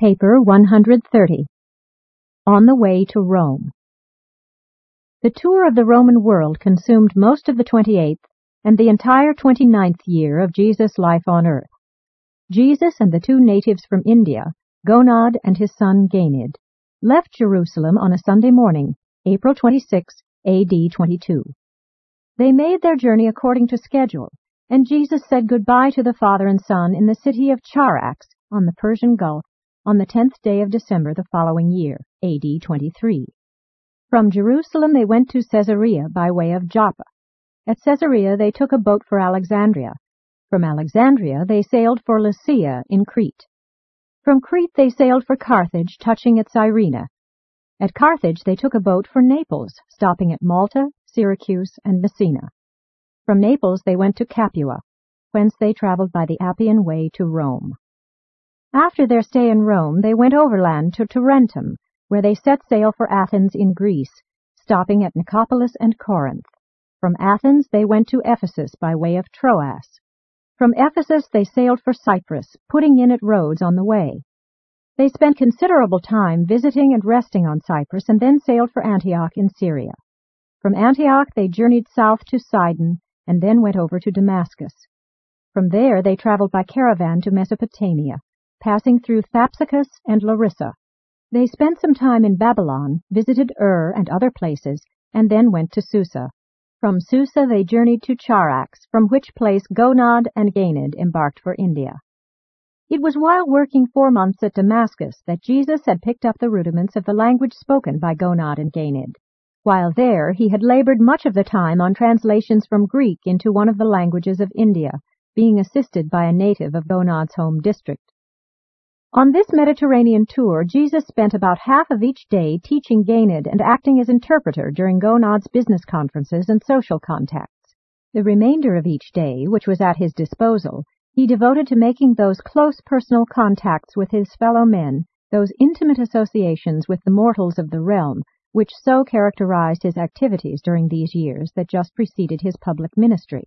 Paper 130. On the Way to Rome. The tour of the Roman world consumed most of the 28th and the entire 29th year of Jesus' life on earth. Jesus and the two natives from India, Gonod and his son Ganid, left Jerusalem on a Sunday morning, April 26, AD 22. They made their journey according to schedule, and Jesus said goodbye to the father and son in the city of Charax on the Persian Gulf on the tenth day of December the following year, AD 23. From Jerusalem they went to Caesarea by way of Joppa. At Caesarea they took a boat for Alexandria. From Alexandria they sailed for Lasea in Crete. From Crete they sailed for Carthage, touching at Cyrene. At Carthage they took a boat for Naples, stopping at Malta, Syracuse, and Messina. From Naples they went to Capua, whence they traveled by the Appian Way to Rome. After their stay in Rome, they went overland to Tarentum, where they set sail for Athens in Greece, stopping at Nicopolis and Corinth. From Athens they went to Ephesus by way of Troas. From Ephesus they sailed for Cyprus, putting in at Rhodes on the way. They spent considerable time visiting and resting on Cyprus and then sailed for Antioch in Syria. From Antioch they journeyed south to Sidon and then went over to Damascus. From there they traveled by caravan to Mesopotamia passing through Thapsacus and Larissa. They spent some time in Babylon, visited Ur and other places, and then went to Susa. From Susa they journeyed to Charax, from which place Gonod and Ganid embarked for India. It was while working four months at Damascus that Jesus had picked up the rudiments of the language spoken by Gonod and Ganid. While there, he had labored much of the time on translations from Greek into one of the languages of India, being assisted by a native of Gonod's home district. On this Mediterranean tour, Jesus spent about half of each day teaching Ganid and acting as interpreter during Gonod's business conferences and social contacts. The remainder of each day, which was at his disposal, he devoted to making those close personal contacts with his fellow men, those intimate associations with the mortals of the realm, which so characterized his activities during these years that just preceded his public ministry.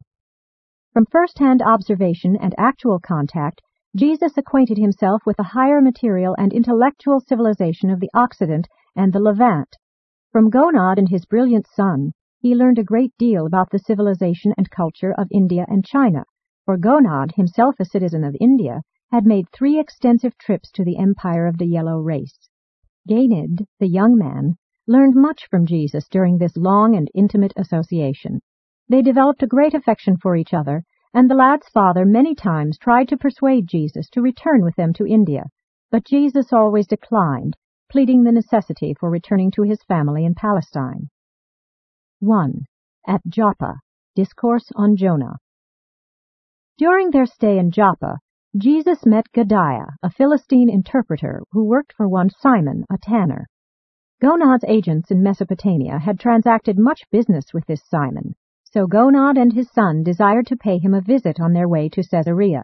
From first-hand observation and actual contact, Jesus acquainted himself with the higher material and intellectual civilization of the Occident and the Levant. From Gonod and his brilliant son, he learned a great deal about the civilization and culture of India and China, for Gonod, himself a citizen of India, had made three extensive trips to the empire of the yellow race. Ganid, the young man, learned much from Jesus during this long and intimate association. They developed a great affection for each other, and the lad's father many times tried to persuade Jesus to return with them to India, but Jesus always declined, pleading the necessity for returning to his family in Palestine. 1. At Joppa, Discourse on Jonah. During their stay in Joppa, Jesus met Gadiah, a Philistine interpreter who worked for one Simon, a tanner. Gonod's agents in Mesopotamia had transacted much business with this Simon, so Gonod and his son desired to pay him a visit on their way to Caesarea.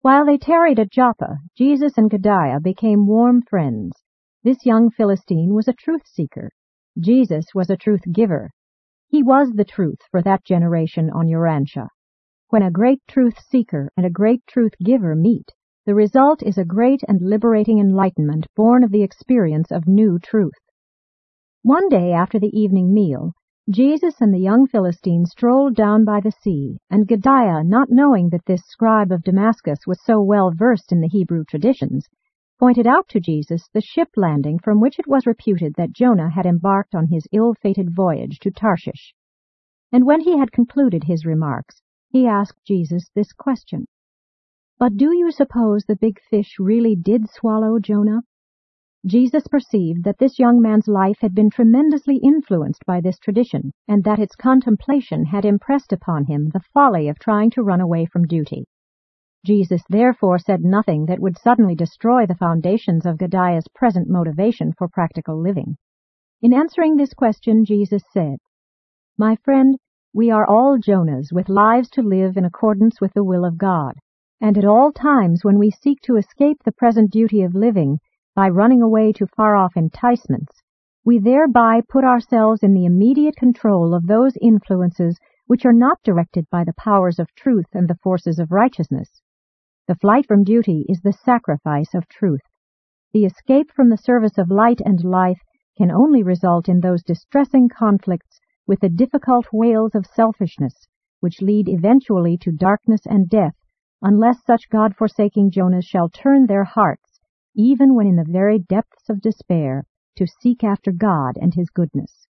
While they tarried at Joppa, Jesus and Gadiah became warm friends. This young Philistine was a truth seeker. Jesus was a truth giver. He was the truth for that generation on Urantia. When a great truth seeker and a great truth giver meet, the result is a great and liberating enlightenment born of the experience of new truth. One day after the evening meal, Jesus and the young Philistine strolled down by the sea, and Gadiah, not knowing that this scribe of Damascus was so well versed in the Hebrew traditions, pointed out to Jesus the ship landing from which it was reputed that Jonah had embarked on his ill-fated voyage to Tarshish. And when he had concluded his remarks, he asked Jesus this question, But do you suppose the big fish really did swallow Jonah? Jesus perceived that this young man's life had been tremendously influenced by this tradition, and that its contemplation had impressed upon him the folly of trying to run away from duty. Jesus therefore said nothing that would suddenly destroy the foundations of Gadiah's present motivation for practical living. In answering this question, Jesus said, My friend, we are all Jonahs with lives to live in accordance with the will of God, and at all times when we seek to escape the present duty of living, by running away to far-off enticements, we thereby put ourselves in the immediate control of those influences which are not directed by the powers of truth and the forces of righteousness. The flight from duty is the sacrifice of truth. the escape from the service of light and life can only result in those distressing conflicts with the difficult wails of selfishness, which lead eventually to darkness and death, unless such God-forsaking Jonahs shall turn their hearts, even when in the very depths of despair, to seek after God and His goodness.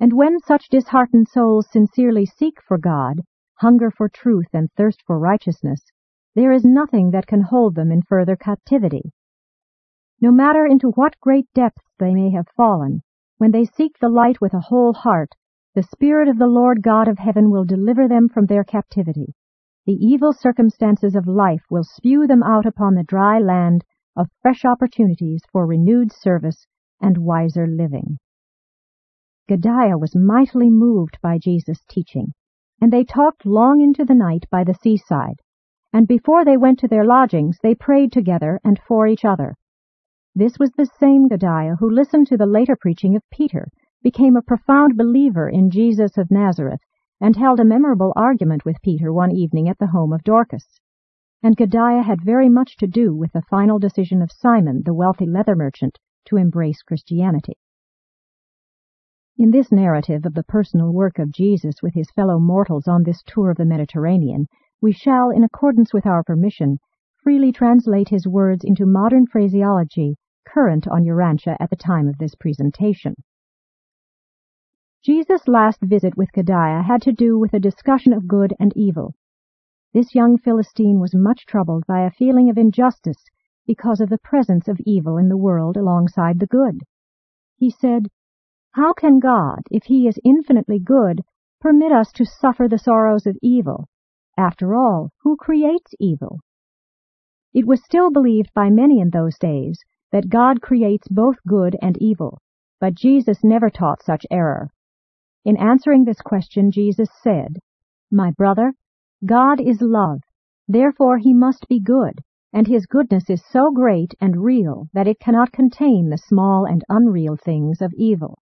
And when such disheartened souls sincerely seek for God, hunger for truth and thirst for righteousness, there is nothing that can hold them in further captivity. No matter into what great depths they may have fallen, when they seek the light with a whole heart, the Spirit of the Lord God of heaven will deliver them from their captivity. The evil circumstances of life will spew them out upon the dry land of fresh opportunities for renewed service and wiser living. Gadiah was mightily moved by Jesus' teaching, and they talked long into the night by the seaside, and before they went to their lodgings they prayed together and for each other. This was the same Gadiah who listened to the later preaching of Peter, became a profound believer in Jesus of Nazareth, and held a memorable argument with Peter one evening at the home of Dorcas. And Gadiah had very much to do with the final decision of Simon, the wealthy leather merchant, to embrace Christianity. In this narrative of the personal work of Jesus with his fellow mortals on this tour of the Mediterranean, we shall, in accordance with our permission, freely translate his words into modern phraseology current on Urantia at the time of this presentation. Jesus' last visit with Gadiah had to do with a discussion of good and evil. This young Philistine was much troubled by a feeling of injustice because of the presence of evil in the world alongside the good. He said, how can God, if He is infinitely good, permit us to suffer the sorrows of evil? After all, who creates evil? It was still believed by many in those days that God creates both good and evil, but Jesus never taught such error. In answering this question, Jesus said, My brother, God is love, therefore he must be good, and his goodness is so great and real that it cannot contain the small and unreal things of evil.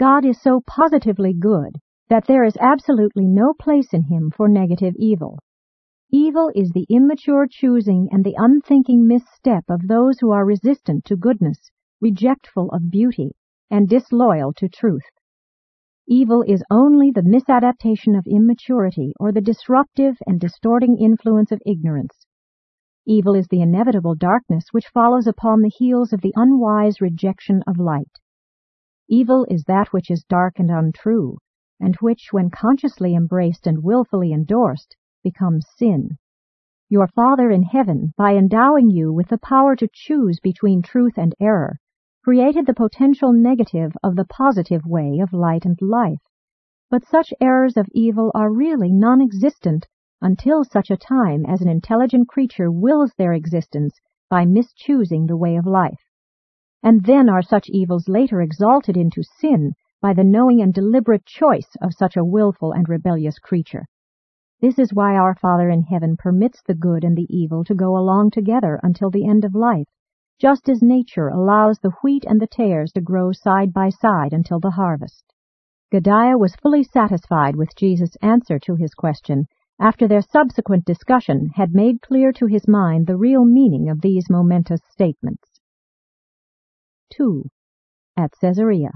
God is so positively good that there is absolutely no place in him for negative evil. Evil is the immature choosing and the unthinking misstep of those who are resistant to goodness, rejectful of beauty, and disloyal to truth. Evil is only the misadaptation of immaturity or the disruptive and distorting influence of ignorance. Evil is the inevitable darkness which follows upon the heels of the unwise rejection of light. Evil is that which is dark and untrue, and which, when consciously embraced and wilfully endorsed, becomes sin. Your Father in heaven, by endowing you with the power to choose between truth and error, created the potential negative of the positive way of light and life. But such errors of evil are really non-existent until such a time as an intelligent creature wills their existence by mischoosing the way of life and then are such evils later exalted into sin by the knowing and deliberate choice of such a wilful and rebellious creature. This is why our Father in heaven permits the good and the evil to go along together until the end of life, just as nature allows the wheat and the tares to grow side by side until the harvest. Gadiah was fully satisfied with Jesus' answer to his question after their subsequent discussion had made clear to his mind the real meaning of these momentous statements. 2. At Caesarea.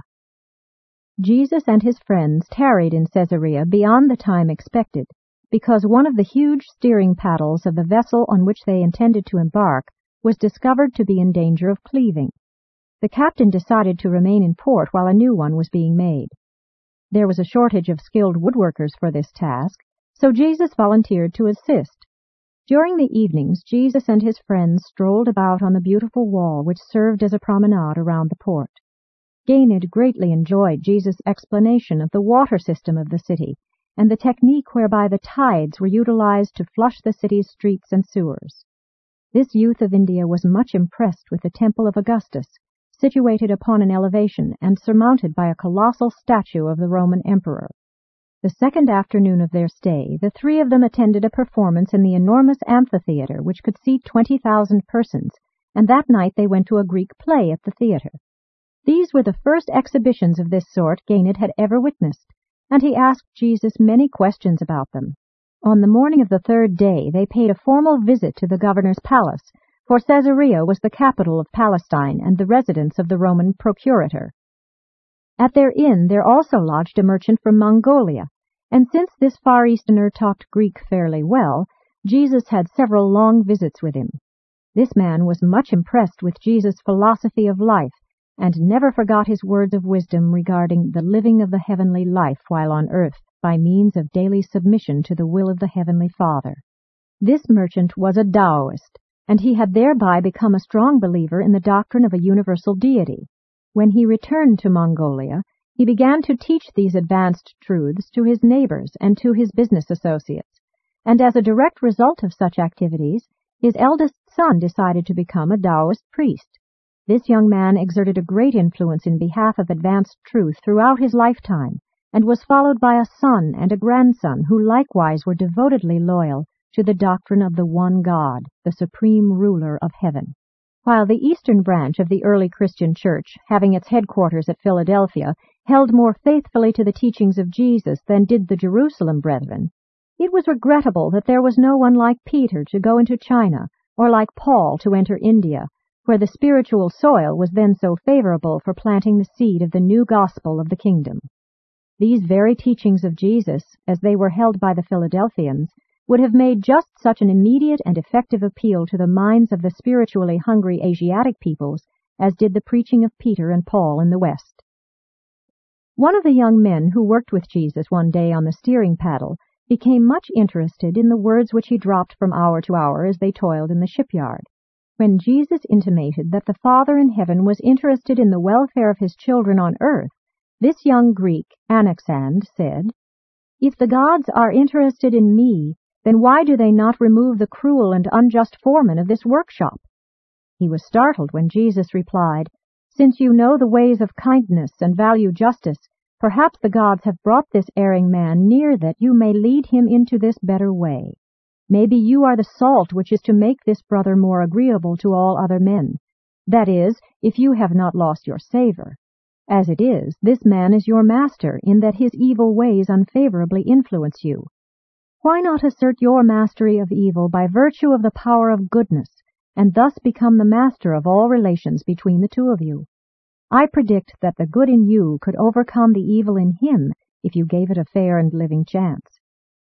Jesus and his friends tarried in Caesarea beyond the time expected, because one of the huge steering paddles of the vessel on which they intended to embark was discovered to be in danger of cleaving. The captain decided to remain in port while a new one was being made. There was a shortage of skilled woodworkers for this task, so Jesus volunteered to assist, during the evenings Jesus and his friends strolled about on the beautiful wall which served as a promenade around the port. Ganid greatly enjoyed Jesus' explanation of the water system of the city and the technique whereby the tides were utilized to flush the city's streets and sewers. This youth of India was much impressed with the Temple of Augustus, situated upon an elevation and surmounted by a colossal statue of the Roman Emperor. The second afternoon of their stay, the three of them attended a performance in the enormous amphitheater which could seat 20,000 persons, and that night they went to a Greek play at the theater. These were the first exhibitions of this sort Ganid had ever witnessed, and he asked Jesus many questions about them. On the morning of the third day they paid a formal visit to the governor's palace, for Caesarea was the capital of Palestine and the residence of the Roman procurator. At their inn there also lodged a merchant from Mongolia, and since this Far Easterner talked Greek fairly well, Jesus had several long visits with him. This man was much impressed with Jesus' philosophy of life, and never forgot his words of wisdom regarding the living of the heavenly life while on earth by means of daily submission to the will of the Heavenly Father. This merchant was a Taoist, and he had thereby become a strong believer in the doctrine of a universal deity. When he returned to Mongolia, he began to teach these advanced truths to his neighbors and to his business associates, and as a direct result of such activities, his eldest son decided to become a Taoist priest. This young man exerted a great influence in behalf of advanced truth throughout his lifetime, and was followed by a son and a grandson who likewise were devotedly loyal to the doctrine of the one God, the supreme ruler of heaven. While the eastern branch of the early Christian church, having its headquarters at Philadelphia, held more faithfully to the teachings of Jesus than did the Jerusalem brethren, it was regrettable that there was no one like Peter to go into China, or like Paul to enter India, where the spiritual soil was then so favorable for planting the seed of the new gospel of the kingdom. These very teachings of Jesus, as they were held by the Philadelphians, would have made just such an immediate and effective appeal to the minds of the spiritually hungry Asiatic peoples as did the preaching of Peter and Paul in the West. One of the young men who worked with Jesus one day on the steering paddle became much interested in the words which he dropped from hour to hour as they toiled in the shipyard. When Jesus intimated that the Father in heaven was interested in the welfare of his children on earth, this young Greek, Anaxand, said, If the gods are interested in me, then why do they not remove the cruel and unjust foreman of this workshop? He was startled when Jesus replied, Since you know the ways of kindness and value justice, perhaps the gods have brought this erring man near that you may lead him into this better way. Maybe you are the salt which is to make this brother more agreeable to all other men. That is, if you have not lost your savor. As it is, this man is your master in that his evil ways unfavorably influence you. Why not assert your mastery of evil by virtue of the power of goodness, and thus become the master of all relations between the two of you? I predict that the good in you could overcome the evil in him if you gave it a fair and living chance.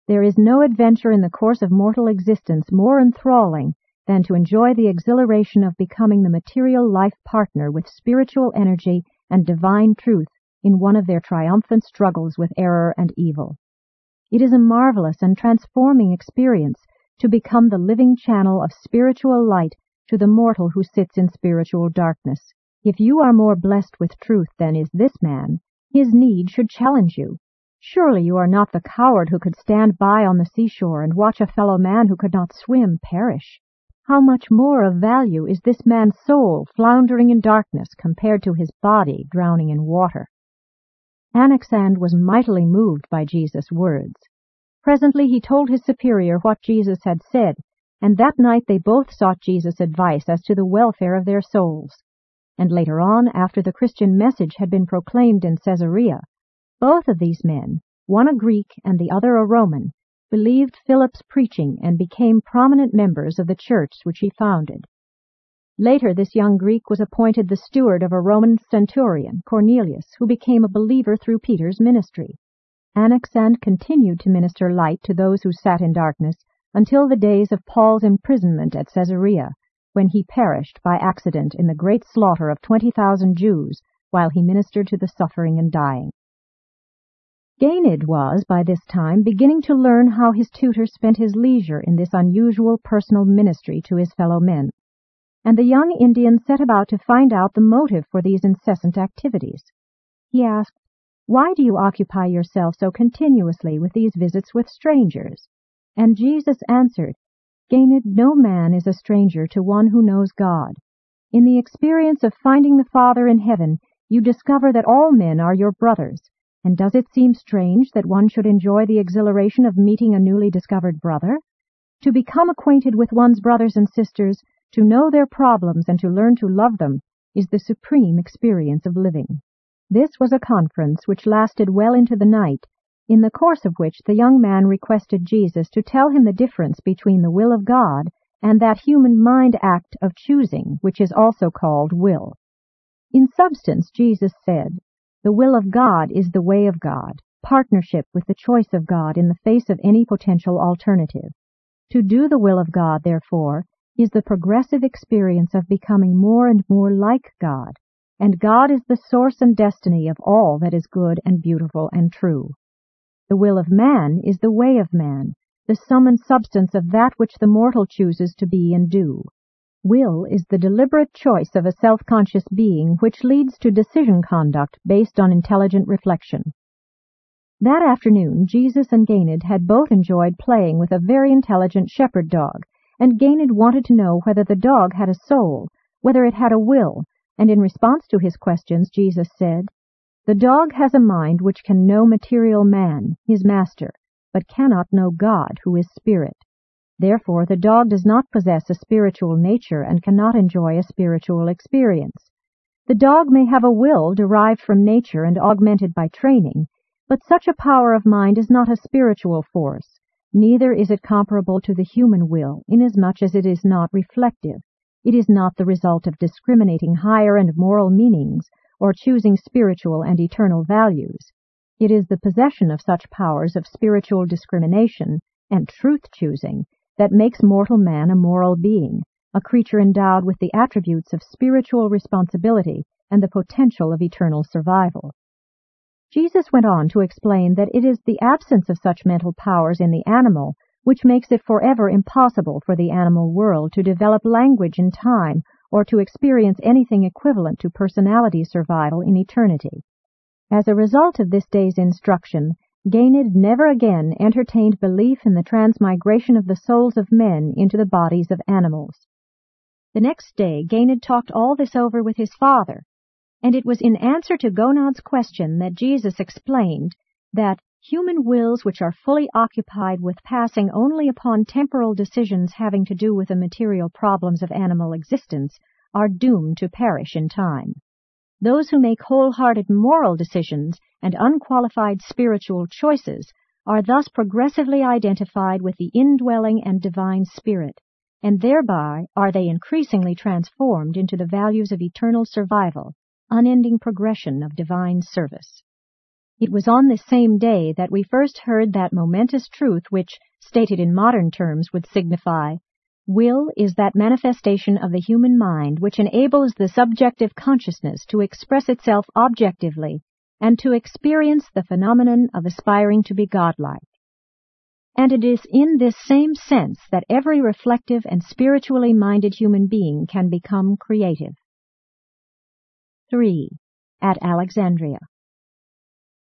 There is no adventure in the course of mortal existence more enthralling than to enjoy the exhilaration of becoming the material life partner with spiritual energy and divine truth in one of their triumphant struggles with error and evil. It is a marvelous and transforming experience to become the living channel of spiritual light to the mortal who sits in spiritual darkness. If you are more blessed with truth than is this man, his need should challenge you. Surely you are not the coward who could stand by on the seashore and watch a fellow man who could not swim perish. How much more of value is this man's soul floundering in darkness compared to his body drowning in water? Anaxand was mightily moved by Jesus' words. Presently he told his superior what Jesus had said, and that night they both sought Jesus' advice as to the welfare of their souls. And later on, after the Christian message had been proclaimed in Caesarea, both of these men, one a Greek and the other a Roman, believed Philip's preaching and became prominent members of the church which he founded. Later this young Greek was appointed the steward of a Roman centurion, Cornelius, who became a believer through Peter's ministry. Anaxand continued to minister light to those who sat in darkness until the days of Paul's imprisonment at Caesarea, when he perished by accident in the great slaughter of 20,000 Jews while he ministered to the suffering and dying. Ganid was, by this time, beginning to learn how his tutor spent his leisure in this unusual personal ministry to his fellow men and the young Indian set about to find out the motive for these incessant activities. He asked, Why do you occupy yourself so continuously with these visits with strangers? And Jesus answered, Ganid no man is a stranger to one who knows God. In the experience of finding the Father in heaven, you discover that all men are your brothers. And does it seem strange that one should enjoy the exhilaration of meeting a newly discovered brother? To become acquainted with one's brothers and sisters to know their problems and to learn to love them is the supreme experience of living. This was a conference which lasted well into the night, in the course of which the young man requested Jesus to tell him the difference between the will of God and that human mind act of choosing, which is also called will. In substance, Jesus said, The will of God is the way of God, partnership with the choice of God in the face of any potential alternative. To do the will of God, therefore, is the progressive experience of becoming more and more like God, and God is the source and destiny of all that is good and beautiful and true. The will of man is the way of man, the sum and substance of that which the mortal chooses to be and do. Will is the deliberate choice of a self-conscious being which leads to decision conduct based on intelligent reflection. That afternoon, Jesus and Ganid had both enjoyed playing with a very intelligent shepherd dog, and Ganid wanted to know whether the dog had a soul, whether it had a will, and in response to his questions, Jesus said, The dog has a mind which can know material man, his master, but cannot know God, who is spirit. Therefore, the dog does not possess a spiritual nature and cannot enjoy a spiritual experience. The dog may have a will derived from nature and augmented by training, but such a power of mind is not a spiritual force, neither is it comparable to the human will, inasmuch as it is not reflective. It is not the result of discriminating higher and moral meanings, or choosing spiritual and eternal values. It is the possession of such powers of spiritual discrimination and truth choosing that makes mortal man a moral being, a creature endowed with the attributes of spiritual responsibility and the potential of eternal survival. Jesus went on to explain that it is the absence of such mental powers in the animal which makes it forever impossible for the animal world to develop language in time or to experience anything equivalent to personality survival in eternity. As a result of this day's instruction, Ganid never again entertained belief in the transmigration of the souls of men into the bodies of animals. The next day, Ganid talked all this over with his father, and it was in answer to Gonod's question that Jesus explained that human wills which are fully occupied with passing only upon temporal decisions having to do with the material problems of animal existence are doomed to perish in time. Those who make wholehearted moral decisions and unqualified spiritual choices are thus progressively identified with the indwelling and divine spirit, and thereby are they increasingly transformed into the values of eternal survival unending progression of divine service. It was on this same day that we first heard that momentous truth which, stated in modern terms, would signify Will is that manifestation of the human mind which enables the subjective consciousness to express itself objectively and to experience the phenomenon of aspiring to be godlike. And it is in this same sense that every reflective and spiritually minded human being can become creative. 3. At Alexandria.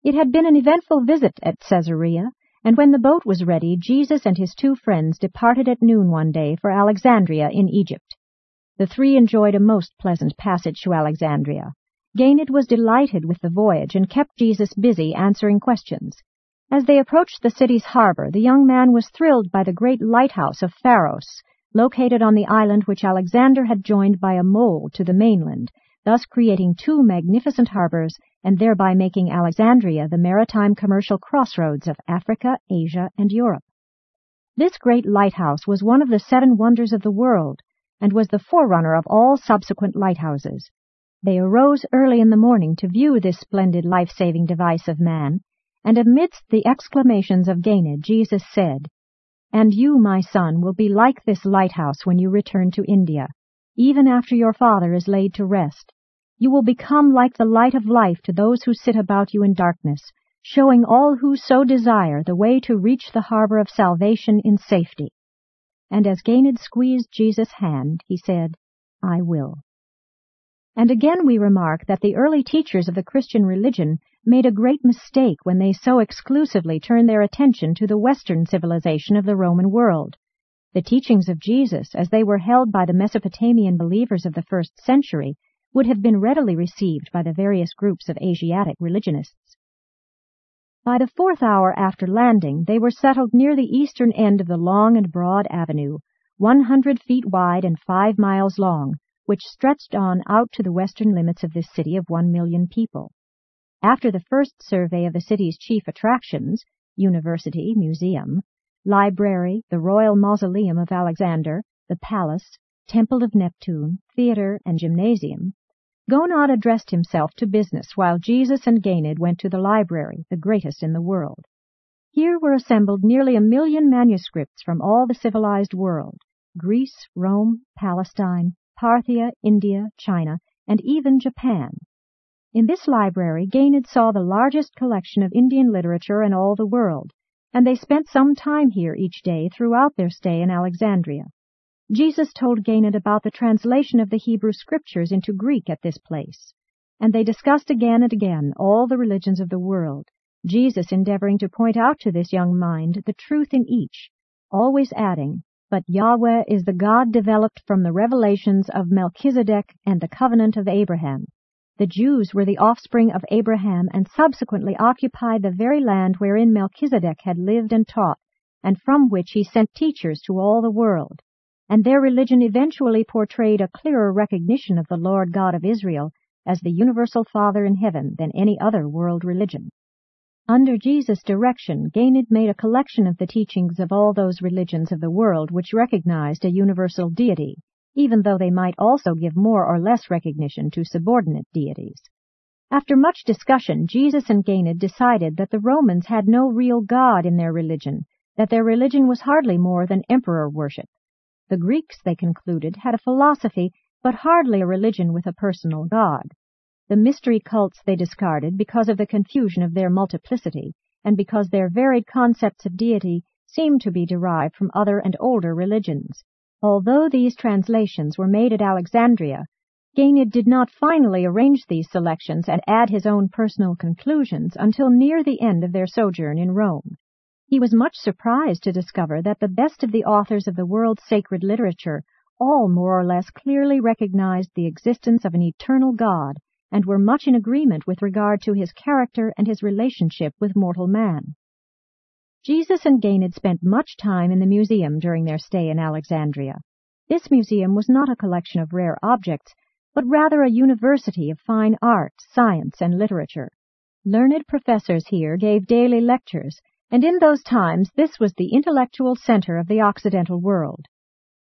It had been an eventful visit at Caesarea, and when the boat was ready, Jesus and his two friends departed at noon one day for Alexandria in Egypt. The three enjoyed a most pleasant passage to Alexandria. Ganid was delighted with the voyage and kept Jesus busy answering questions. As they approached the city's harbor, the young man was thrilled by the great lighthouse of Pharos, located on the island which Alexander had joined by a mole to the mainland, thus creating two magnificent harbors and thereby making Alexandria the maritime commercial crossroads of Africa, Asia, and Europe. This great lighthouse was one of the seven wonders of the world and was the forerunner of all subsequent lighthouses. They arose early in the morning to view this splendid life-saving device of man, and amidst the exclamations of Ganid, Jesus said, And you, my son, will be like this lighthouse when you return to India, even after your father is laid to rest. You will become like the light of life to those who sit about you in darkness, showing all who so desire the way to reach the harbor of salvation in safety. And as Ganid squeezed Jesus' hand, he said, I will. And again we remark that the early teachers of the Christian religion made a great mistake when they so exclusively turned their attention to the Western civilization of the Roman world. The teachings of Jesus, as they were held by the Mesopotamian believers of the first century, would have been readily received by the various groups of Asiatic religionists. By the fourth hour after landing, they were settled near the eastern end of the long and broad avenue, one hundred feet wide and five miles long, which stretched on out to the western limits of this city of one million people. After the first survey of the city's chief attractions, university, museum, library, the royal mausoleum of Alexander, the palace, temple of Neptune, theater, and gymnasium, Gonod addressed himself to business while Jesus and Ganid went to the library, the greatest in the world. Here were assembled nearly a million manuscripts from all the civilized world Greece, Rome, Palestine, Parthia, India, China, and even Japan. In this library, Ganid saw the largest collection of Indian literature in all the world, and they spent some time here each day throughout their stay in Alexandria. Jesus told Ganid about the translation of the Hebrew Scriptures into Greek at this place, and they discussed again and again all the religions of the world, Jesus endeavoring to point out to this young mind the truth in each, always adding, But Yahweh is the God developed from the revelations of Melchizedek and the covenant of Abraham. The Jews were the offspring of Abraham and subsequently occupied the very land wherein Melchizedek had lived and taught, and from which he sent teachers to all the world. And their religion eventually portrayed a clearer recognition of the Lord God of Israel as the universal Father in heaven than any other world religion. Under Jesus' direction, Ganid made a collection of the teachings of all those religions of the world which recognized a universal deity, even though they might also give more or less recognition to subordinate deities. After much discussion, Jesus and Ganid decided that the Romans had no real God in their religion, that their religion was hardly more than emperor worship. The Greeks, they concluded, had a philosophy, but hardly a religion with a personal God. The mystery cults they discarded because of the confusion of their multiplicity, and because their varied concepts of deity seemed to be derived from other and older religions. Although these translations were made at Alexandria, Ganid did not finally arrange these selections and add his own personal conclusions until near the end of their sojourn in Rome. He was much surprised to discover that the best of the authors of the world's sacred literature all more or less clearly recognized the existence of an eternal God and were much in agreement with regard to his character and his relationship with mortal man. Jesus and Ganid spent much time in the museum during their stay in Alexandria. This museum was not a collection of rare objects, but rather a university of fine art, science, and literature. Learned professors here gave daily lectures, and in those times this was the intellectual center of the Occidental world.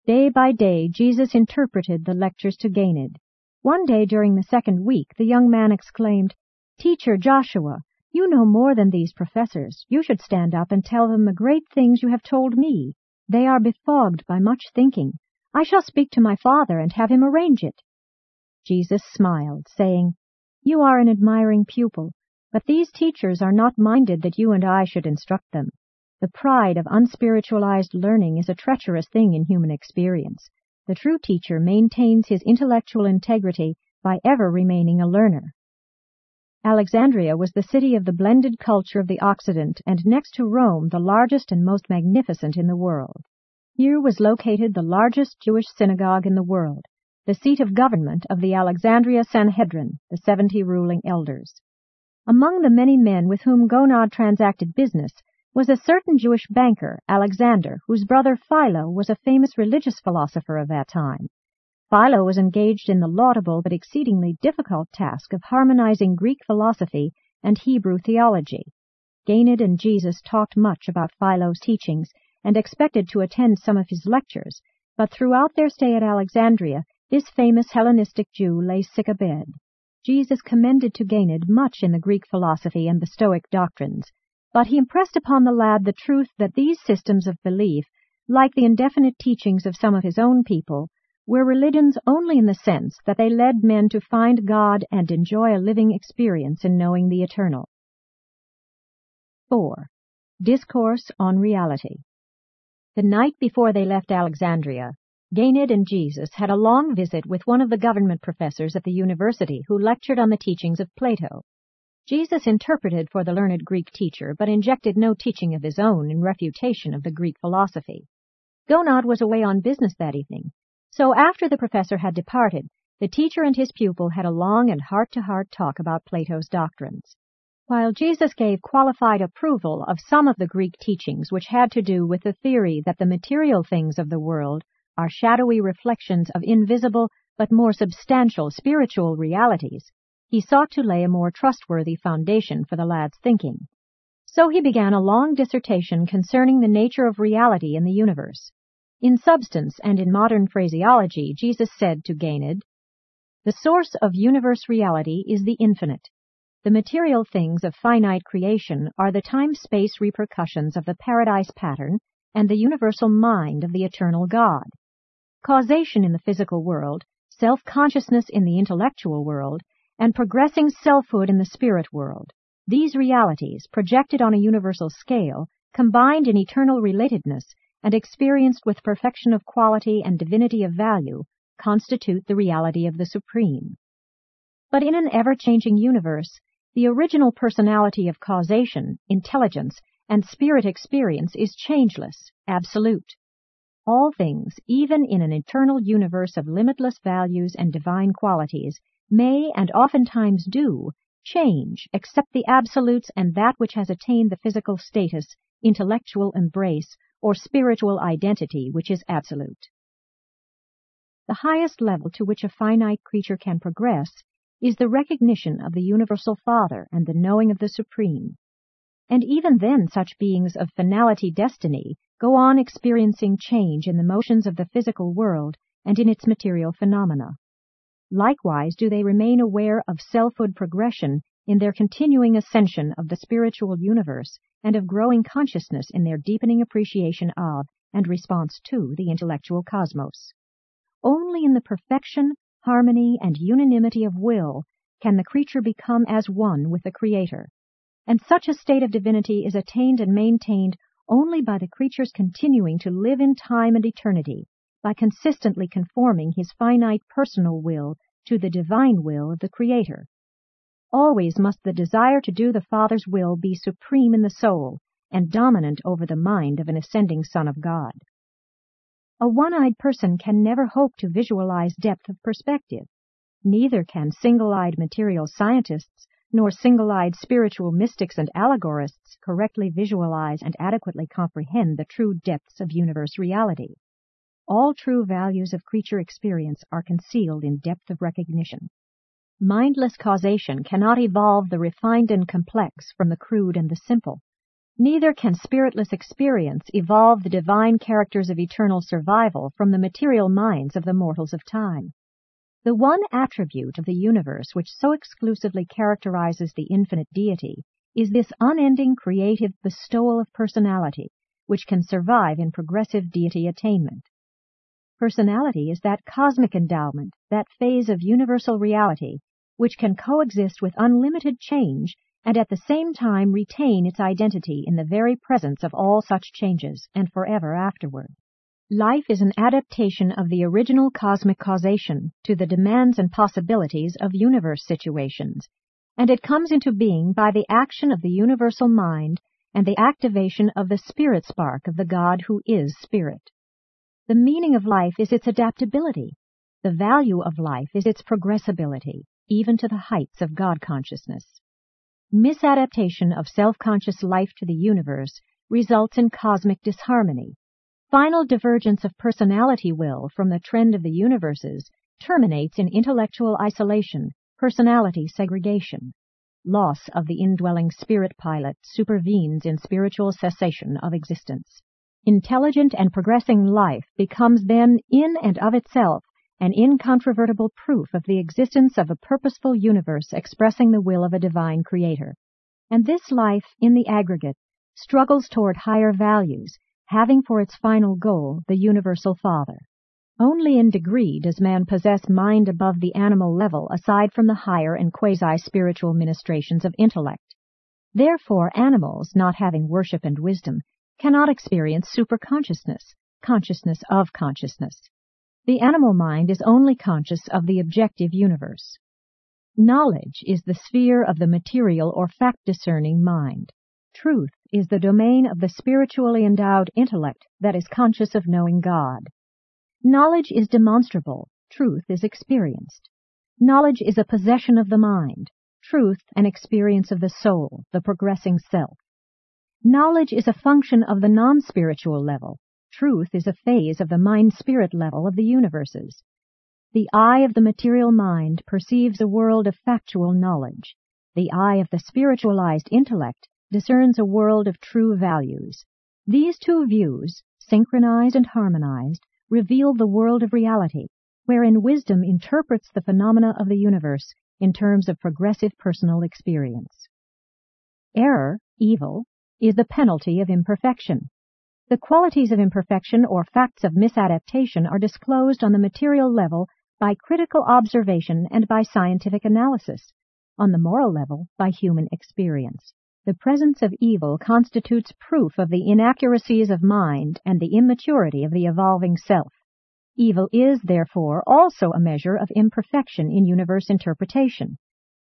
Day by day Jesus interpreted the lectures to Ganid. One day during the second week, the young man exclaimed, Teacher Joshua, you know more than these professors. You should stand up and tell them the great things you have told me. They are befogged by much thinking. I shall speak to my father and have him arrange it. Jesus smiled, saying, You are an admiring pupil, but these teachers are not minded that you and I should instruct them. The pride of unspiritualized learning is a treacherous thing in human experience. The true teacher maintains his intellectual integrity by ever remaining a learner. Alexandria was the city of the blended culture of the Occident and next to Rome the largest and most magnificent in the world. Here was located the largest Jewish synagogue in the world, the seat of government of the Alexandria Sanhedrin, the seventy ruling elders. Among the many men with whom Gonod transacted business was a certain Jewish banker, Alexander, whose brother Philo was a famous religious philosopher of that time. Philo was engaged in the laudable but exceedingly difficult task of harmonizing Greek philosophy and Hebrew theology. Ganid and Jesus talked much about Philo's teachings and expected to attend some of his lectures, but throughout their stay at Alexandria, this famous Hellenistic Jew lay sick abed. Jesus commended to Ganid much in the Greek philosophy and the Stoic doctrines, but he impressed upon the lad the truth that these systems of belief, like the indefinite teachings of some of his own people, were religions only in the sense that they led men to find God and enjoy a living experience in knowing the eternal. 4. Discourse on Reality The night before they left Alexandria, Ganid and Jesus had a long visit with one of the government professors at the university who lectured on the teachings of Plato. Jesus interpreted for the learned Greek teacher, but injected no teaching of his own in refutation of the Greek philosophy. Gonod was away on business that evening, so after the professor had departed, the teacher and his pupil had a long and heart-to-heart talk about Plato's doctrines. While Jesus gave qualified approval of some of the Greek teachings which had to do with the theory that the material things of the world are shadowy reflections of invisible but more substantial spiritual realities, he sought to lay a more trustworthy foundation for the lad's thinking. So he began a long dissertation concerning the nature of reality in the universe. In substance and in modern phraseology, Jesus said to Ganid, The source of universe reality is the infinite. The material things of finite creation are the time-space repercussions of the paradise pattern and the universal mind of the eternal God. Causation in the physical world, self-consciousness in the intellectual world, and progressing selfhood in the spirit world. These realities, projected on a universal scale, combined in eternal relatedness, and experienced with perfection of quality and divinity of value, constitute the reality of the Supreme. But in an ever-changing universe, the original personality of causation, intelligence, and spirit experience is changeless, absolute. All things, even in an eternal universe of limitless values and divine qualities, may and oftentimes do change except the absolutes and that which has attained the physical status, intellectual embrace, or spiritual identity which is absolute. The highest level to which a finite creature can progress is the recognition of the universal Father and the knowing of the Supreme. And even then such beings of finality destiny go on experiencing change in the motions of the physical world and in its material phenomena. Likewise do they remain aware of selfhood progression in their continuing ascension of the spiritual universe and of growing consciousness in their deepening appreciation of and response to the intellectual cosmos. Only in the perfection, harmony, and unanimity of will can the creature become as one with the Creator. And such a state of divinity is attained and maintained only by the creature's continuing to live in time and eternity, by consistently conforming his finite personal will to the divine will of the Creator. Always must the desire to do the Father's will be supreme in the soul and dominant over the mind of an ascending Son of God. A one-eyed person can never hope to visualize depth of perspective. Neither can single-eyed material scientists nor single-eyed spiritual mystics and allegorists correctly visualize and adequately comprehend the true depths of universe reality. All true values of creature experience are concealed in depth of recognition. Mindless causation cannot evolve the refined and complex from the crude and the simple. Neither can spiritless experience evolve the divine characters of eternal survival from the material minds of the mortals of time. The one attribute of the universe which so exclusively characterizes the infinite deity is this unending creative bestowal of personality, which can survive in progressive deity attainment. Personality is that cosmic endowment, that phase of universal reality, which can coexist with unlimited change and at the same time retain its identity in the very presence of all such changes and forever afterward. Life is an adaptation of the original cosmic causation to the demands and possibilities of universe situations, and it comes into being by the action of the universal mind and the activation of the spirit spark of the God who is spirit. The meaning of life is its adaptability. The value of life is its progressibility, even to the heights of God consciousness. Misadaptation of self-conscious life to the universe results in cosmic disharmony, Final divergence of personality will from the trend of the universes terminates in intellectual isolation, personality segregation. Loss of the indwelling spirit pilot supervenes in spiritual cessation of existence. Intelligent and progressing life becomes then in and of itself an incontrovertible proof of the existence of a purposeful universe expressing the will of a divine creator. And this life, in the aggregate, struggles toward higher values having for its final goal the universal Father. Only in degree does man possess mind above the animal level aside from the higher and quasi-spiritual ministrations of intellect. Therefore, animals, not having worship and wisdom, cannot experience superconsciousness, consciousness of consciousness. The animal mind is only conscious of the objective universe. Knowledge is the sphere of the material or fact-discerning mind. Truth is the domain of the spiritually endowed intellect that is conscious of knowing God. Knowledge is demonstrable, truth is experienced. Knowledge is a possession of the mind, truth an experience of the soul, the progressing self. Knowledge is a function of the non-spiritual level, truth is a phase of the mind-spirit level of the universes. The eye of the material mind perceives a world of factual knowledge. The eye of the spiritualized intellect discerns a world of true values. These two views, synchronized and harmonized, reveal the world of reality, wherein wisdom interprets the phenomena of the universe in terms of progressive personal experience. Error, evil, is the penalty of imperfection. The qualities of imperfection or facts of misadaptation are disclosed on the material level by critical observation and by scientific analysis, on the moral level by human experience. The presence of evil constitutes proof of the inaccuracies of mind and the immaturity of the evolving self. Evil is, therefore, also a measure of imperfection in universe interpretation.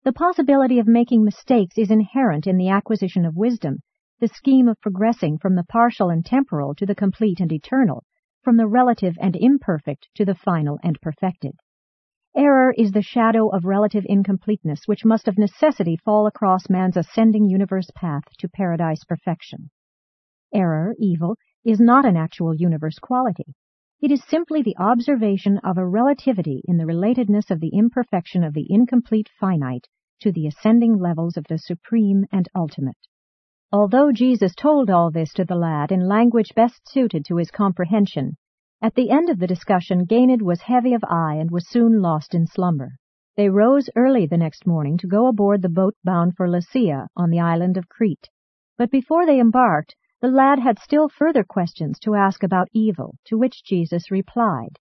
The possibility of making mistakes is inherent in the acquisition of wisdom, the scheme of progressing from the partial and temporal to the complete and eternal, from the relative and imperfect to the final and perfected. Error is the shadow of relative incompleteness which must of necessity fall across man's ascending universe path to paradise perfection. Error, evil, is not an actual universe quality. It is simply the observation of a relativity in the relatedness of the imperfection of the incomplete finite to the ascending levels of the supreme and ultimate. Although Jesus told all this to the lad in language best suited to his comprehension, at the end of the discussion Ganid was heavy of eye and was soon lost in slumber. They rose early the next morning to go aboard the boat bound for Lasea on the island of Crete. But before they embarked, the lad had still further questions to ask about evil, to which Jesus replied.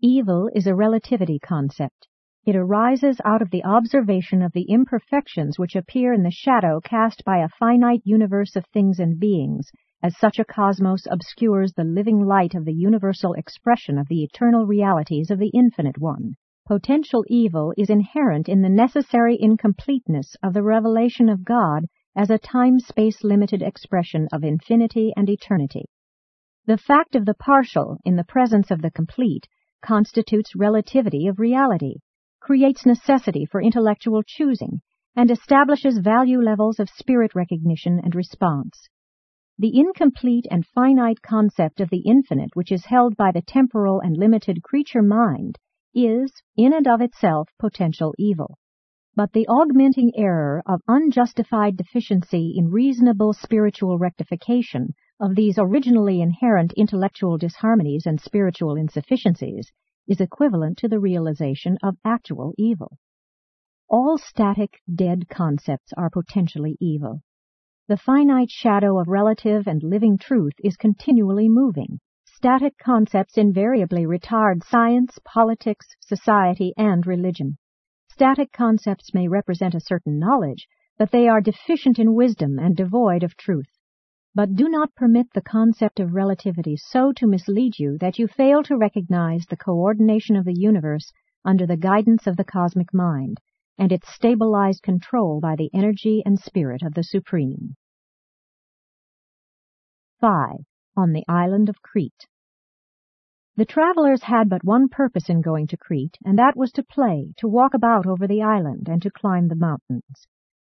Evil is a relativity concept. It arises out of the observation of the imperfections which appear in the shadow cast by a finite universe of things and beings, as such a cosmos obscures the living light of the universal expression of the eternal realities of the Infinite One. Potential evil is inherent in the necessary incompleteness of the revelation of God as a time-space limited expression of infinity and eternity. The fact of the partial in the presence of the complete constitutes relativity of reality, creates necessity for intellectual choosing, and establishes value levels of spirit recognition and response. The incomplete and finite concept of the infinite which is held by the temporal and limited creature mind is, in and of itself, potential evil but the augmenting error of unjustified deficiency in reasonable spiritual rectification of these originally inherent intellectual disharmonies and spiritual insufficiencies is equivalent to the realization of actual evil. All static, dead concepts are potentially evil. The finite shadow of relative and living truth is continually moving. Static concepts invariably retard science, politics, society, and religion. Static concepts may represent a certain knowledge, but they are deficient in wisdom and devoid of truth. But do not permit the concept of relativity so to mislead you that you fail to recognize the coordination of the universe under the guidance of the cosmic mind, and its stabilized control by the energy and spirit of the Supreme. 5. On the Island of Crete the travelers had but one purpose in going to Crete, and that was to play, to walk about over the island, and to climb the mountains.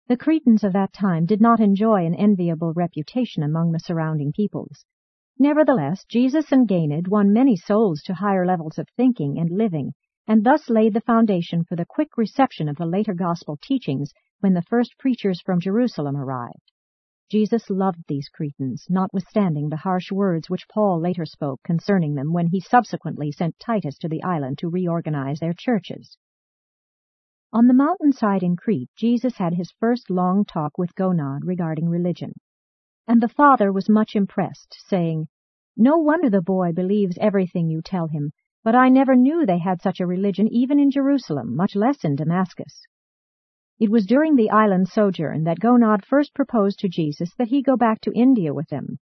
The Cretans of that time did not enjoy an enviable reputation among the surrounding peoples. Nevertheless, Jesus and Ganid won many souls to higher levels of thinking and living, and thus laid the foundation for the quick reception of the later gospel teachings when the first preachers from Jerusalem arrived. Jesus loved these Cretans, notwithstanding the harsh words which Paul later spoke concerning them when he subsequently sent Titus to the island to reorganize their churches. On the mountainside in Crete, Jesus had his first long talk with Gonod regarding religion. And the father was much impressed, saying, No wonder the boy believes everything you tell him, but I never knew they had such a religion even in Jerusalem, much less in Damascus. It was during the island sojourn that Gonod first proposed to Jesus that he go back to India with them,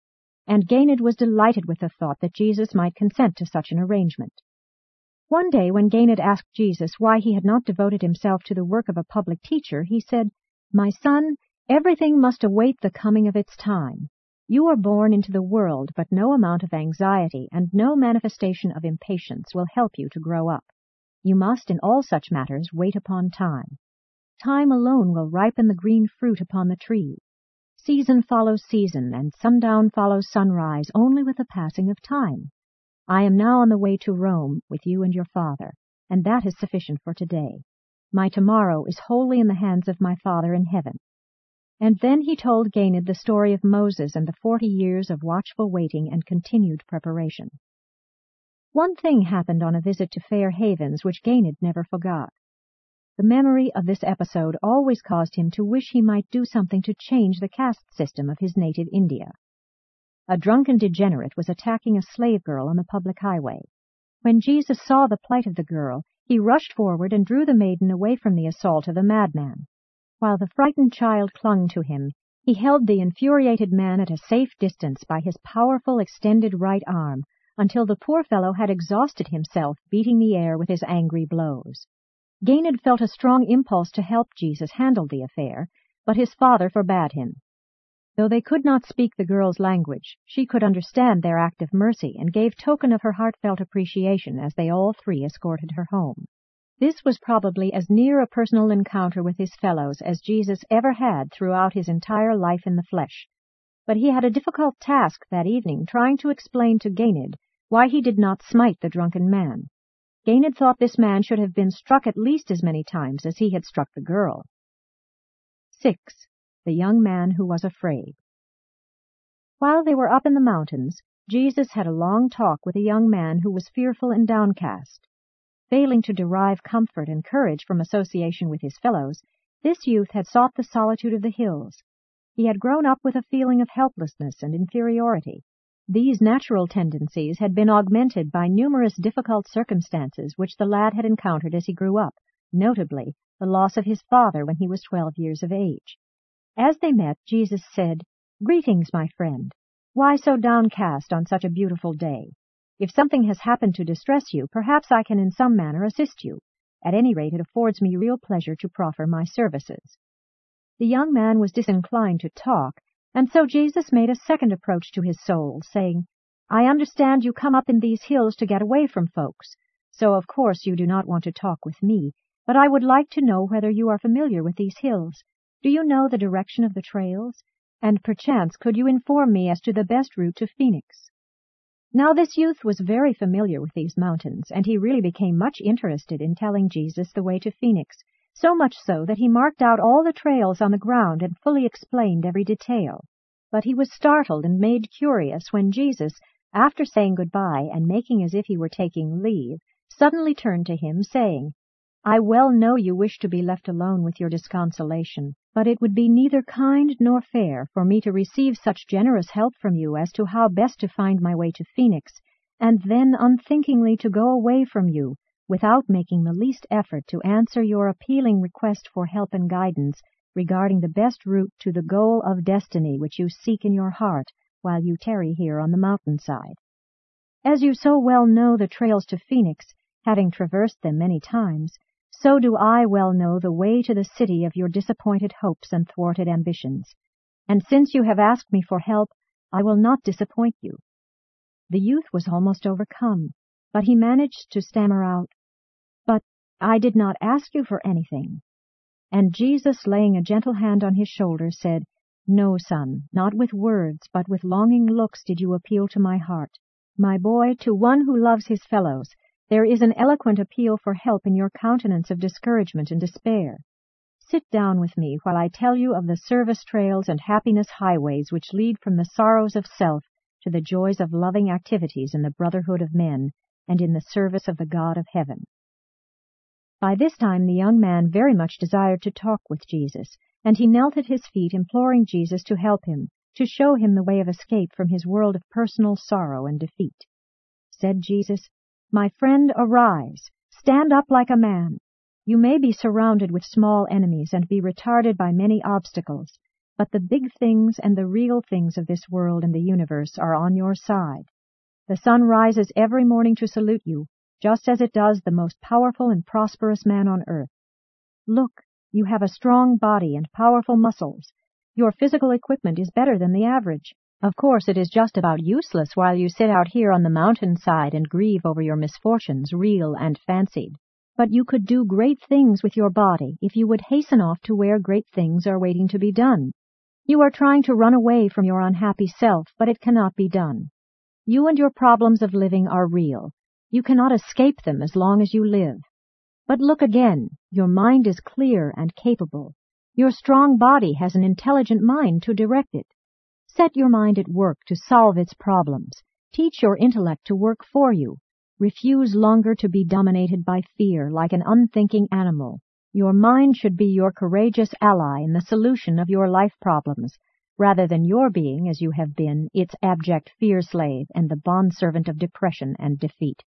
and Ganid was delighted with the thought that Jesus might consent to such an arrangement. One day when Ganid asked Jesus why he had not devoted himself to the work of a public teacher, he said, My son, everything must await the coming of its time. You are born into the world, but no amount of anxiety and no manifestation of impatience will help you to grow up. You must, in all such matters, wait upon time. Time alone will ripen the green fruit upon the tree. Season follows season, and sundown follows sunrise only with the passing of time. I am now on the way to Rome with you and your father, and that is sufficient for today. My tomorrow is wholly in the hands of my Father in heaven. And then he told Ganid the story of Moses and the forty years of watchful waiting and continued preparation. One thing happened on a visit to Fair Havens which Ganid never forgot. The memory of this episode always caused him to wish he might do something to change the caste system of his native India. A drunken degenerate was attacking a slave girl on the public highway. When Jesus saw the plight of the girl, he rushed forward and drew the maiden away from the assault of the madman. While the frightened child clung to him, he held the infuriated man at a safe distance by his powerful extended right arm until the poor fellow had exhausted himself beating the air with his angry blows. Ganid felt a strong impulse to help Jesus handle the affair, but his father forbade him. Though they could not speak the girl's language, she could understand their act of mercy and gave token of her heartfelt appreciation as they all three escorted her home. This was probably as near a personal encounter with his fellows as Jesus ever had throughout his entire life in the flesh. But he had a difficult task that evening trying to explain to Ganid why he did not smite the drunken man. Ganid thought this man should have been struck at least as many times as he had struck the girl. 6. The Young Man Who Was Afraid While they were up in the mountains, Jesus had a long talk with a young man who was fearful and downcast. Failing to derive comfort and courage from association with his fellows, this youth had sought the solitude of the hills. He had grown up with a feeling of helplessness and inferiority. These natural tendencies had been augmented by numerous difficult circumstances which the lad had encountered as he grew up, notably the loss of his father when he was twelve years of age. As they met, Jesus said, Greetings, my friend. Why so downcast on such a beautiful day? If something has happened to distress you, perhaps I can in some manner assist you. At any rate, it affords me real pleasure to proffer my services. The young man was disinclined to talk, and so Jesus made a second approach to his soul, saying, I understand you come up in these hills to get away from folks, so of course you do not want to talk with me, but I would like to know whether you are familiar with these hills. Do you know the direction of the trails? And perchance could you inform me as to the best route to Phoenix? Now this youth was very familiar with these mountains, and he really became much interested in telling Jesus the way to Phoenix, so much so that he marked out all the trails on the ground and fully explained every detail. But he was startled and made curious when Jesus, after saying good-bye and making as if he were taking leave, suddenly turned to him, saying, I well know you wish to be left alone with your disconsolation, but it would be neither kind nor fair for me to receive such generous help from you as to how best to find my way to Phoenix, and then unthinkingly to go away from you without making the least effort to answer your appealing request for help and guidance regarding the best route to the goal of destiny which you seek in your heart while you tarry here on the mountainside. As you so well know the trails to Phoenix, having traversed them many times, so do I well know the way to the city of your disappointed hopes and thwarted ambitions. And since you have asked me for help, I will not disappoint you. The youth was almost overcome, but he managed to stammer out, But I did not ask you for anything. And Jesus, laying a gentle hand on his shoulder, said, No, son, not with words, but with longing looks did you appeal to my heart. My boy, to one who loves his fellows, there is an eloquent appeal for help in your countenance of discouragement and despair. Sit down with me while I tell you of the service trails and happiness highways which lead from the sorrows of self to the joys of loving activities in the brotherhood of men and in the service of the God of heaven. By this time the young man very much desired to talk with Jesus, and he knelt at his feet imploring Jesus to help him, to show him the way of escape from his world of personal sorrow and defeat. Said Jesus, my friend, arise. Stand up like a man. You may be surrounded with small enemies and be retarded by many obstacles, but the big things and the real things of this world and the universe are on your side. The sun rises every morning to salute you, just as it does the most powerful and prosperous man on earth. Look, you have a strong body and powerful muscles. Your physical equipment is better than the average. Of course, it is just about useless while you sit out here on the mountainside and grieve over your misfortunes, real and fancied. But you could do great things with your body if you would hasten off to where great things are waiting to be done. You are trying to run away from your unhappy self, but it cannot be done. You and your problems of living are real. You cannot escape them as long as you live. But look again. Your mind is clear and capable. Your strong body has an intelligent mind to direct it. Set your mind at work to solve its problems. Teach your intellect to work for you. Refuse longer to be dominated by fear like an unthinking animal. Your mind should be your courageous ally in the solution of your life problems, rather than your being, as you have been, its abject fear slave and the bondservant of depression and defeat.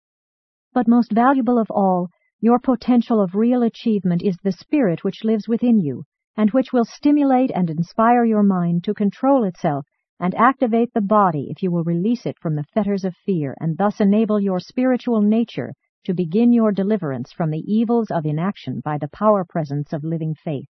But most valuable of all, your potential of real achievement is the spirit which lives within you, and which will stimulate and inspire your mind to control itself and activate the body if you will release it from the fetters of fear and thus enable your spiritual nature to begin your deliverance from the evils of inaction by the power presence of living faith.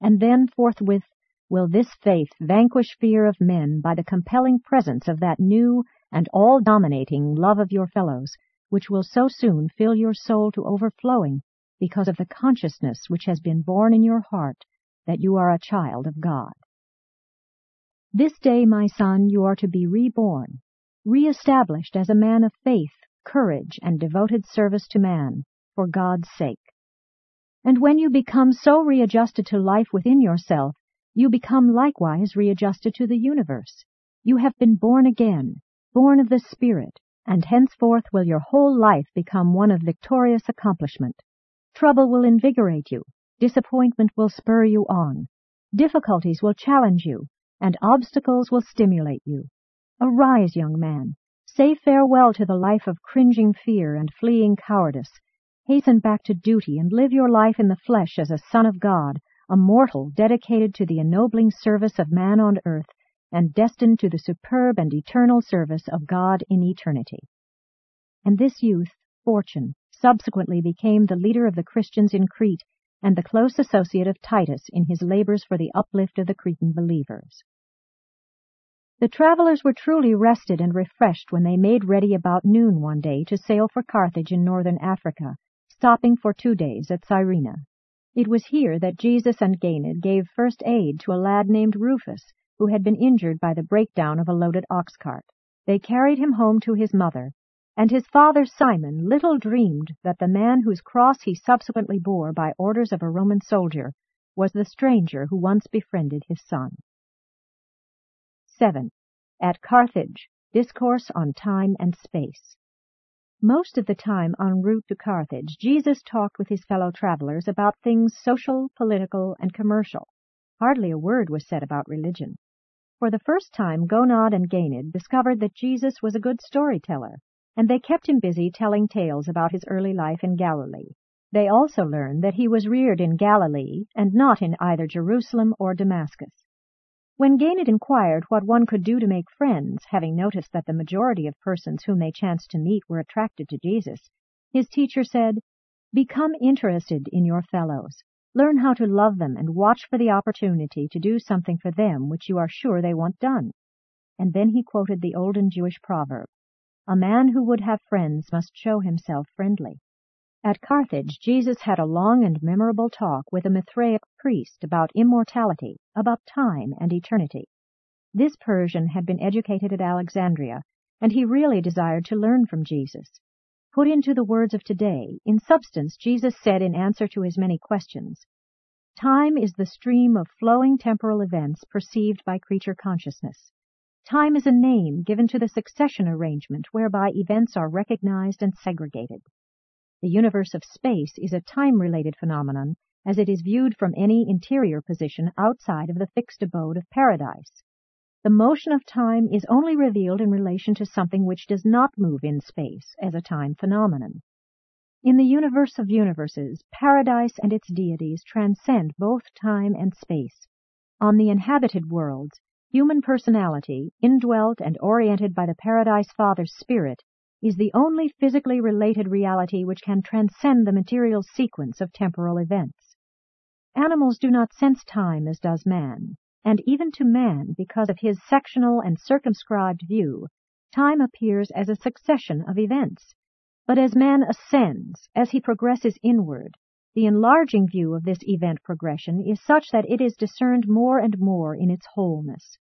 And then forthwith will this faith vanquish fear of men by the compelling presence of that new and all-dominating love of your fellows, which will so soon fill your soul to overflowing because of the consciousness which has been born in your heart that you are a child of God. This day, my son, you are to be reborn, re-established as a man of faith, courage, and devoted service to man, for God's sake. And when you become so readjusted to life within yourself, you become likewise readjusted to the universe. You have been born again, born of the Spirit, and henceforth will your whole life become one of victorious accomplishment. Trouble will invigorate you, disappointment will spur you on, difficulties will challenge you, and obstacles will stimulate you. Arise, young man, Say farewell to the life of cringing fear and fleeing cowardice. Hasten back to duty and live your life in the flesh as a son of God, a mortal dedicated to the ennobling service of man on earth and destined to the superb and eternal service of God in eternity. And this youth, Fortune, subsequently became the leader of the Christians in Crete and the close associate of Titus in his labors for the uplift of the Cretan believers. The travelers were truly rested and refreshed when they made ready about noon one day to sail for Carthage in northern Africa, stopping for two days at Cyrene. It was here that Jesus and Ganid gave first aid to a lad named Rufus, who had been injured by the breakdown of a loaded ox cart. They carried him home to his mother, and his father Simon little dreamed that the man whose cross he subsequently bore by orders of a Roman soldier was the stranger who once befriended his son. 7. At Carthage, Discourse on Time and Space. Most of the time en route to Carthage, Jesus talked with his fellow travelers about things social, political, and commercial. Hardly a word was said about religion. For the first time, Gonod and Ganid discovered that Jesus was a good storyteller, and they kept him busy telling tales about his early life in Galilee. They also learned that he was reared in Galilee and not in either Jerusalem or Damascus. When Ganid inquired what one could do to make friends, having noticed that the majority of persons whom they chanced to meet were attracted to Jesus, his teacher said, Become interested in your fellows. Learn how to love them and watch for the opportunity to do something for them which you are sure they want done. And then he quoted the olden Jewish proverb, A man who would have friends must show himself friendly. At Carthage, Jesus had a long and memorable talk with a Mithraic priest about immortality, about time and eternity. This Persian had been educated at Alexandria, and he really desired to learn from Jesus. Put into the words of today, in substance, Jesus said in answer to his many questions, Time is the stream of flowing temporal events perceived by creature consciousness. Time is a name given to the succession arrangement whereby events are recognized and segregated. The universe of space is a time-related phenomenon as it is viewed from any interior position outside of the fixed abode of paradise. The motion of time is only revealed in relation to something which does not move in space as a time phenomenon. In the universe of universes, paradise and its deities transcend both time and space. On the inhabited worlds, human personality, indwelt and oriented by the Paradise Father's spirit, is the only physically related reality which can transcend the material sequence of temporal events. Animals do not sense time as does man, and even to man, because of his sectional and circumscribed view, time appears as a succession of events. But as man ascends, as he progresses inward, the enlarging view of this event progression is such that it is discerned more and more in its wholeness.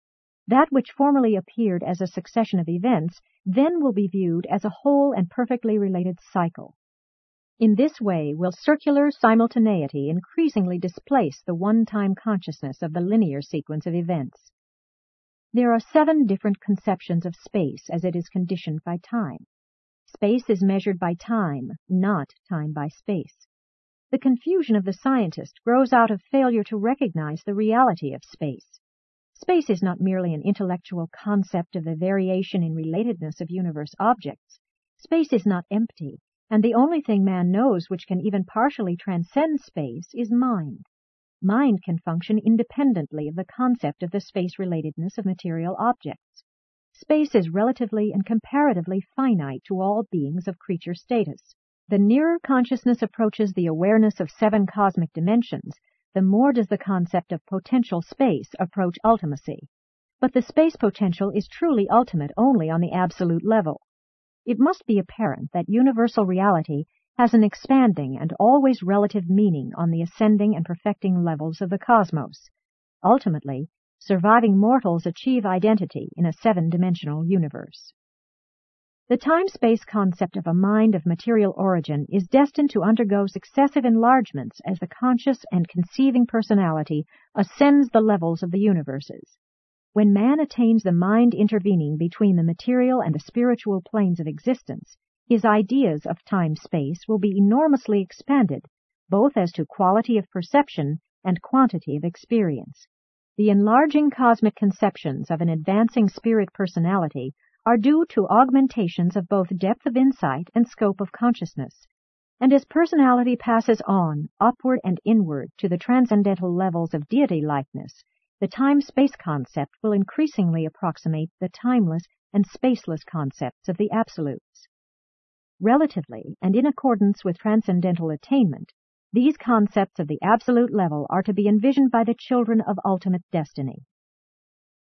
That which formerly appeared as a succession of events then will be viewed as a whole and perfectly related cycle. In this way will circular simultaneity increasingly displace the one-time consciousness of the linear sequence of events. There are seven different conceptions of space as it is conditioned by time. Space is measured by time, not time by space. The confusion of the scientist grows out of failure to recognize the reality of space. Space is not merely an intellectual concept of the variation in relatedness of universe objects. Space is not empty, and the only thing man knows which can even partially transcend space is mind. Mind can function independently of the concept of the space-relatedness of material objects. Space is relatively and comparatively finite to all beings of creature status. The nearer consciousness approaches the awareness of seven cosmic dimensions, the more does the concept of potential space approach ultimacy. But the space potential is truly ultimate only on the absolute level. It must be apparent that universal reality has an expanding and always relative meaning on the ascending and perfecting levels of the cosmos. Ultimately, surviving mortals achieve identity in a seven-dimensional universe. The time-space concept of a mind of material origin is destined to undergo successive enlargements as the conscious and conceiving personality ascends the levels of the universes. When man attains the mind intervening between the material and the spiritual planes of existence, his ideas of time-space will be enormously expanded, both as to quality of perception and quantity of experience. The enlarging cosmic conceptions of an advancing spirit personality are due to augmentations of both depth of insight and scope of consciousness. And as personality passes on, upward and inward, to the transcendental levels of deity likeness, the time-space concept will increasingly approximate the timeless and spaceless concepts of the absolutes. Relatively, and in accordance with transcendental attainment, these concepts of the absolute level are to be envisioned by the children of ultimate destiny.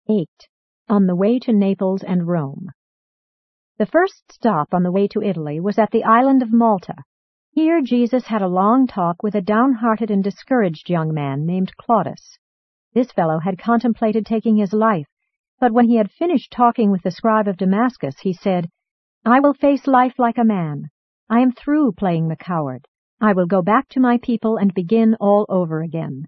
8. On the way to Naples and Rome. The first stop on the way to Italy was at the island of Malta. Here Jesus had a long talk with a downhearted and discouraged young man named Claudius. This fellow had contemplated taking his life, but when he had finished talking with the scribe of Damascus, he said, I will face life like a man. I am through playing the coward. I will go back to my people and begin all over again.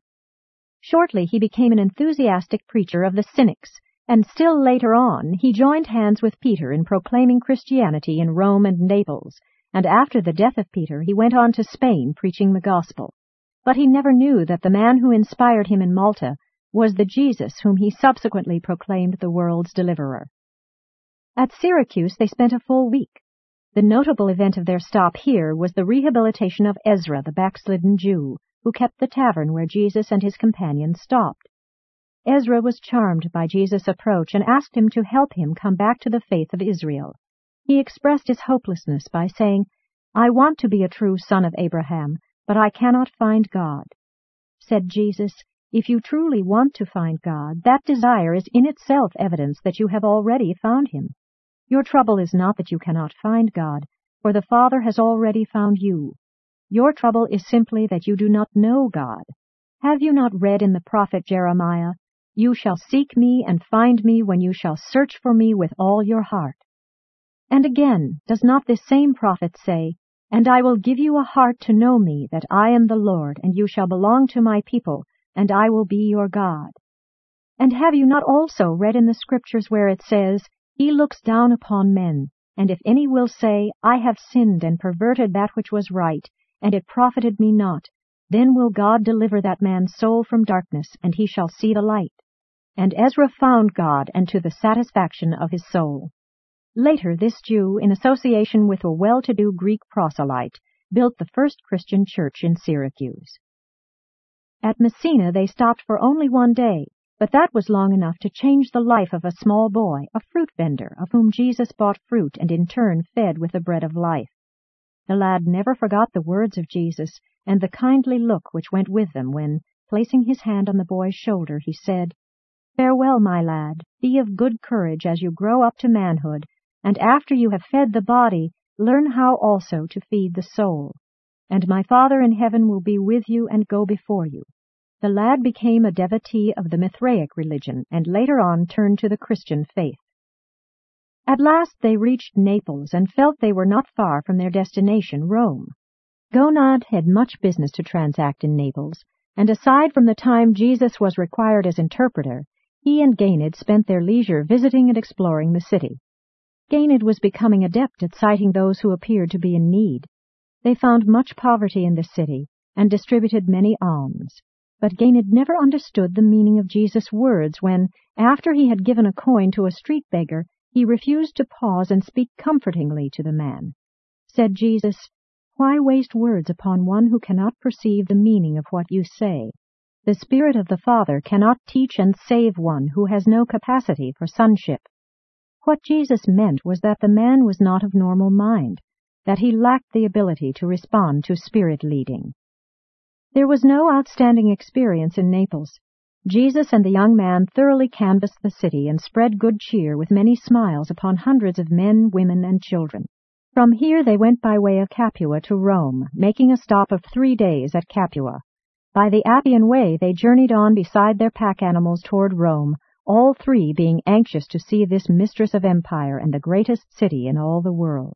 Shortly he became an enthusiastic preacher of the Cynics, and still later on he joined hands with Peter in proclaiming Christianity in Rome and Naples, and after the death of Peter he went on to Spain preaching the gospel. But he never knew that the man who inspired him in Malta was the Jesus whom he subsequently proclaimed the world's deliverer. At Syracuse they spent a full week. The notable event of their stop here was the rehabilitation of Ezra, the backslidden Jew, who kept the tavern where Jesus and his companions stopped. Ezra was charmed by Jesus' approach and asked him to help him come back to the faith of Israel. He expressed his hopelessness by saying, I want to be a true son of Abraham, but I cannot find God. Said Jesus, if you truly want to find God, that desire is in itself evidence that you have already found Him. Your trouble is not that you cannot find God, for the Father has already found you. Your trouble is simply that you do not know God. Have you not read in the prophet Jeremiah, You shall seek me and find me when you shall search for me with all your heart? And again, does not this same prophet say, And I will give you a heart to know me, that I am the Lord, and you shall belong to my people, and I will be your God. And have you not also read in the Scriptures where it says, He looks down upon men, and if any will say, I have sinned and perverted that which was right, and it profited me not, then will God deliver that man's soul from darkness, and he shall see the light. And Ezra found God, and to the satisfaction of his soul. Later, this Jew, in association with a well-to-do Greek proselyte, built the first Christian church in Syracuse. At Messina they stopped for only one day, but that was long enough to change the life of a small boy, a fruit vender, of whom Jesus bought fruit and in turn fed with the bread of life. The lad never forgot the words of Jesus and the kindly look which went with them when, placing his hand on the boy's shoulder, he said, Farewell, my lad, be of good courage as you grow up to manhood, and after you have fed the body, learn how also to feed the soul. And my Father in heaven will be with you and go before you. The lad became a devotee of the Mithraic religion and later on turned to the Christian faith. At last they reached Naples and felt they were not far from their destination, Rome. Gonod had much business to transact in Naples, and aside from the time Jesus was required as interpreter, he and Ganid spent their leisure visiting and exploring the city. Ganid was becoming adept at sighting those who appeared to be in need. They found much poverty in the city and distributed many alms. But Ganid never understood the meaning of Jesus' words when, after he had given a coin to a street beggar, he refused to pause and speak comfortingly to the man. Said Jesus, Why waste words upon one who cannot perceive the meaning of what you say? The Spirit of the Father cannot teach and save one who has no capacity for sonship. What Jesus meant was that the man was not of normal mind, that he lacked the ability to respond to spirit leading. There was no outstanding experience in Naples. Jesus and the young man thoroughly canvassed the city and spread good cheer with many smiles upon hundreds of men, women, and children. From here they went by way of Capua to Rome, making a stop of three days at Capua. By the Appian Way they journeyed on beside their pack animals toward Rome, all three being anxious to see this mistress of empire and the greatest city in all the world.